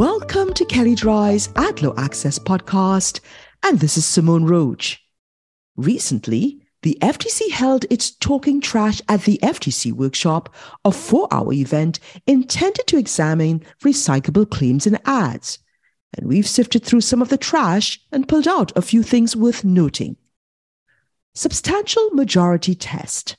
Welcome to Kelley Drye's Ad Law Access podcast, and this is Simone Roach. Recently, the FTC held its Talking Trash at the FTC workshop, a four hour event intended to examine recyclable claims and ads. And we've sifted through some of the trash and pulled out a few things worth noting. Substantial majority test.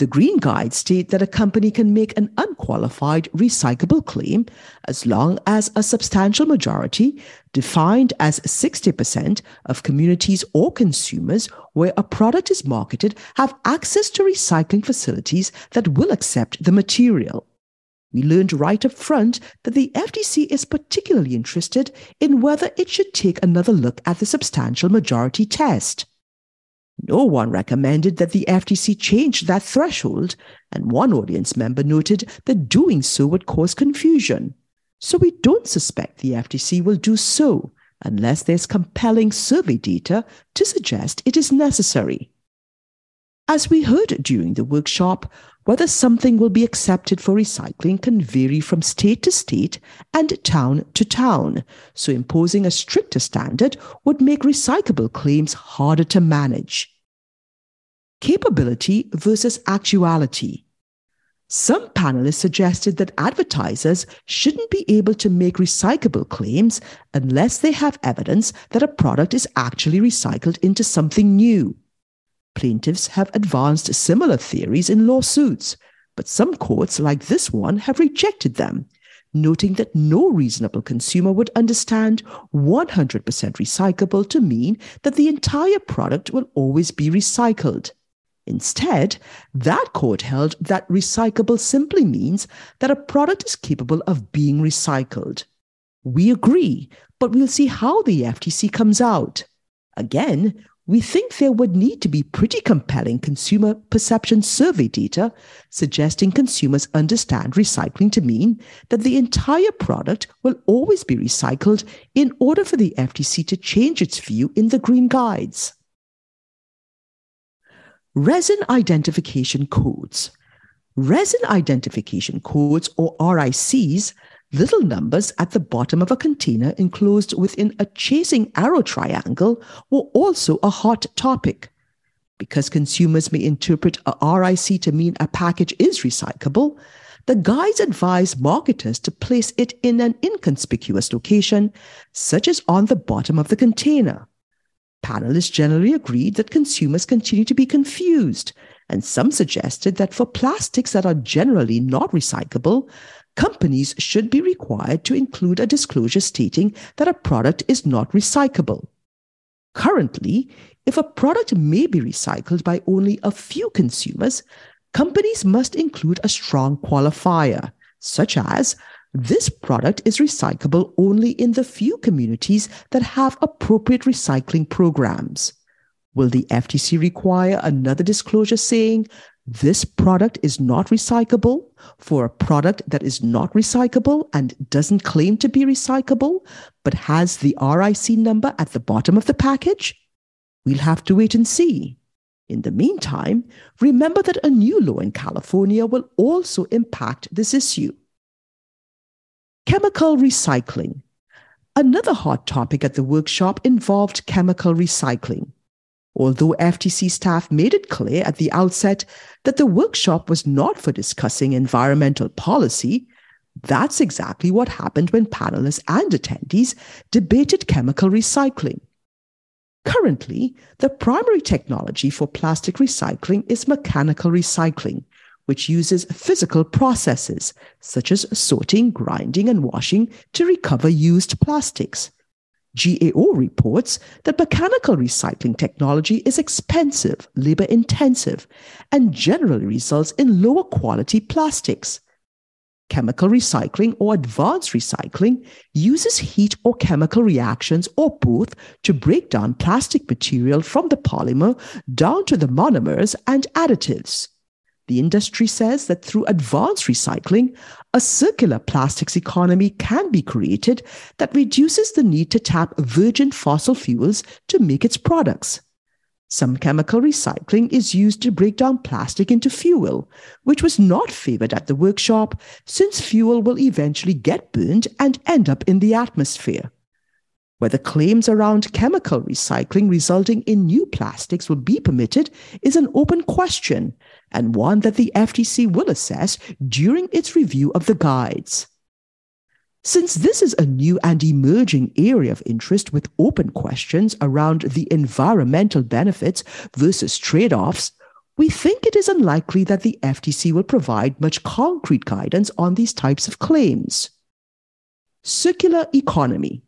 The Green Guide state that a company can make an unqualified recyclable claim as long as a substantial majority, defined as 60% of communities or consumers where a product is marketed, have access to recycling facilities that will accept the material. We learned right up front that the FTC is particularly interested in whether it should take another look at the substantial majority test. No one recommended that the FTC change that threshold, and one audience member noted that doing so would cause confusion. So we don't suspect the FTC will do so unless there's compelling survey data to suggest it is necessary. As we heard during the workshop, whether something will be accepted for recycling can vary from state to state and town to town, so imposing a stricter standard would make recyclable claims harder to manage. Capability versus actuality. Some panelists suggested that advertisers shouldn't be able to make recyclable claims unless they have evidence that a product is actually recycled into something new. Plaintiffs have advanced similar theories in lawsuits, but some courts, like this one, have rejected them, noting that no reasonable consumer would understand 100% recyclable to mean that the entire product will always be recycled. Instead, that court held that recyclable simply means that a product is capable of being recycled. We agree, but we'll see how the FTC comes out. Again, we think there would need to be pretty compelling consumer perception survey data suggesting consumers understand recycling to mean that the entire product will always be recycled in order for the FTC to change its view in the Green Guides. Resin identification codes. Resin identification codes, or RICs, little numbers at the bottom of a container enclosed within a chasing arrow triangle were also a hot topic. Because consumers may interpret a RIC to mean a package is recyclable, the guides advise marketers to place it in an inconspicuous location, such as on the bottom of the container. Panelists generally agreed that consumers continue to be confused, and some suggested that for plastics that are generally not recyclable, companies should be required to include a disclosure stating that a product is not recyclable. Currently, if a product may be recycled by only a few consumers, companies must include a strong qualifier, such as this product is recyclable only in the few communities that have appropriate recycling programs. Will the FTC require another disclosure saying this product is not recyclable for a product that is not recyclable and doesn't claim to be recyclable, but has the RIC number at the bottom of the package? We'll have to wait and see. In the meantime, remember that a new law in California will also impact this issue. Chemical recycling. Another hot topic at the workshop involved chemical recycling. Although FTC staff made it clear at the outset that the workshop was not for discussing environmental policy, that's exactly what happened when panelists and attendees debated chemical recycling. Currently, the primary technology for plastic recycling is mechanical recycling, which uses physical processes such as sorting, grinding, and washing to recover used plastics. GAO reports that mechanical recycling technology is expensive, labor intensive, and generally results in lower quality plastics. Chemical recycling or advanced recycling uses heat or chemical reactions or both to break down plastic material from the polymer down to the monomers and additives. The industry says that through advanced recycling, a circular plastics economy can be created that reduces the need to tap virgin fossil fuels to make its products. Some chemical recycling is used to break down plastic into fuel, which was not favored at the workshop since fuel will eventually get burned and end up in the atmosphere. Whether claims around chemical recycling resulting in new plastics will be permitted is an open question and one that the FTC will assess during its review of the guides. Since this is a new and emerging area of interest with open questions around the environmental benefits versus trade offs, we think it is unlikely that the FTC will provide much concrete guidance on these types of claims. Circular economy.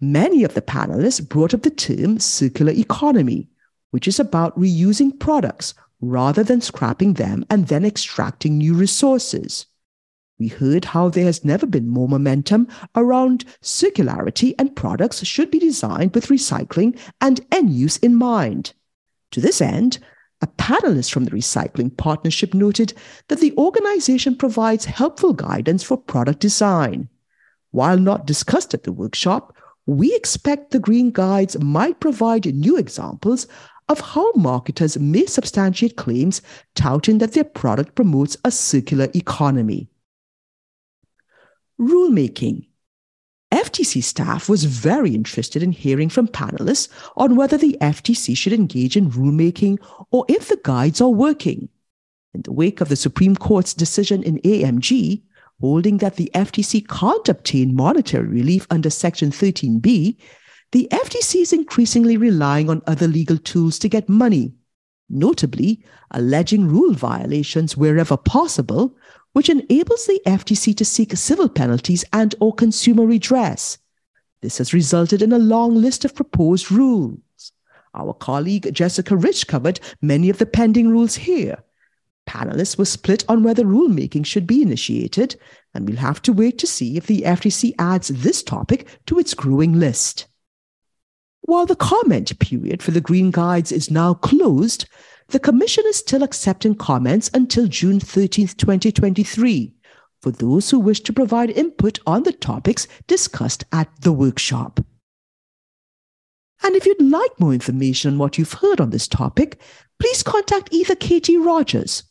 Many of the panelists brought up the term circular economy, which is about reusing products rather than scrapping them and then extracting new resources. We heard how there has never been more momentum around circularity and products should be designed with recycling and end use in mind. To this end, a panelist from the Recycling Partnership noted that the organization provides helpful guidance for product design. While not discussed at the workshop, we expect the Green Guides might provide new examples of how marketers may substantiate claims touting that their product promotes a circular economy. Rulemaking. FTC staff was very interested in hearing from panelists on whether the FTC should engage in rulemaking or if the guides are working. In the wake of the Supreme Court's decision in AMG, holding that the FTC can't obtain monetary relief under Section 13B, the FTC is increasingly relying on other legal tools to get money, notably alleging rule violations wherever possible which enables the FTC to seek civil penalties and or consumer redress. This has resulted in a long list of proposed rules. Our colleague Jessica Rich covered many of the pending rules here. Panelists were split on whether rulemaking should be initiated, and we'll have to wait to see if the FTC adds this topic to its growing list. While the comment period for the Green Guides is now closed, the Commission is still accepting comments until June 13, 2023, for those who wish to provide input on the topics discussed at the workshop. And if you'd like more information on what you've heard on this topic, please contact either Katie Rogers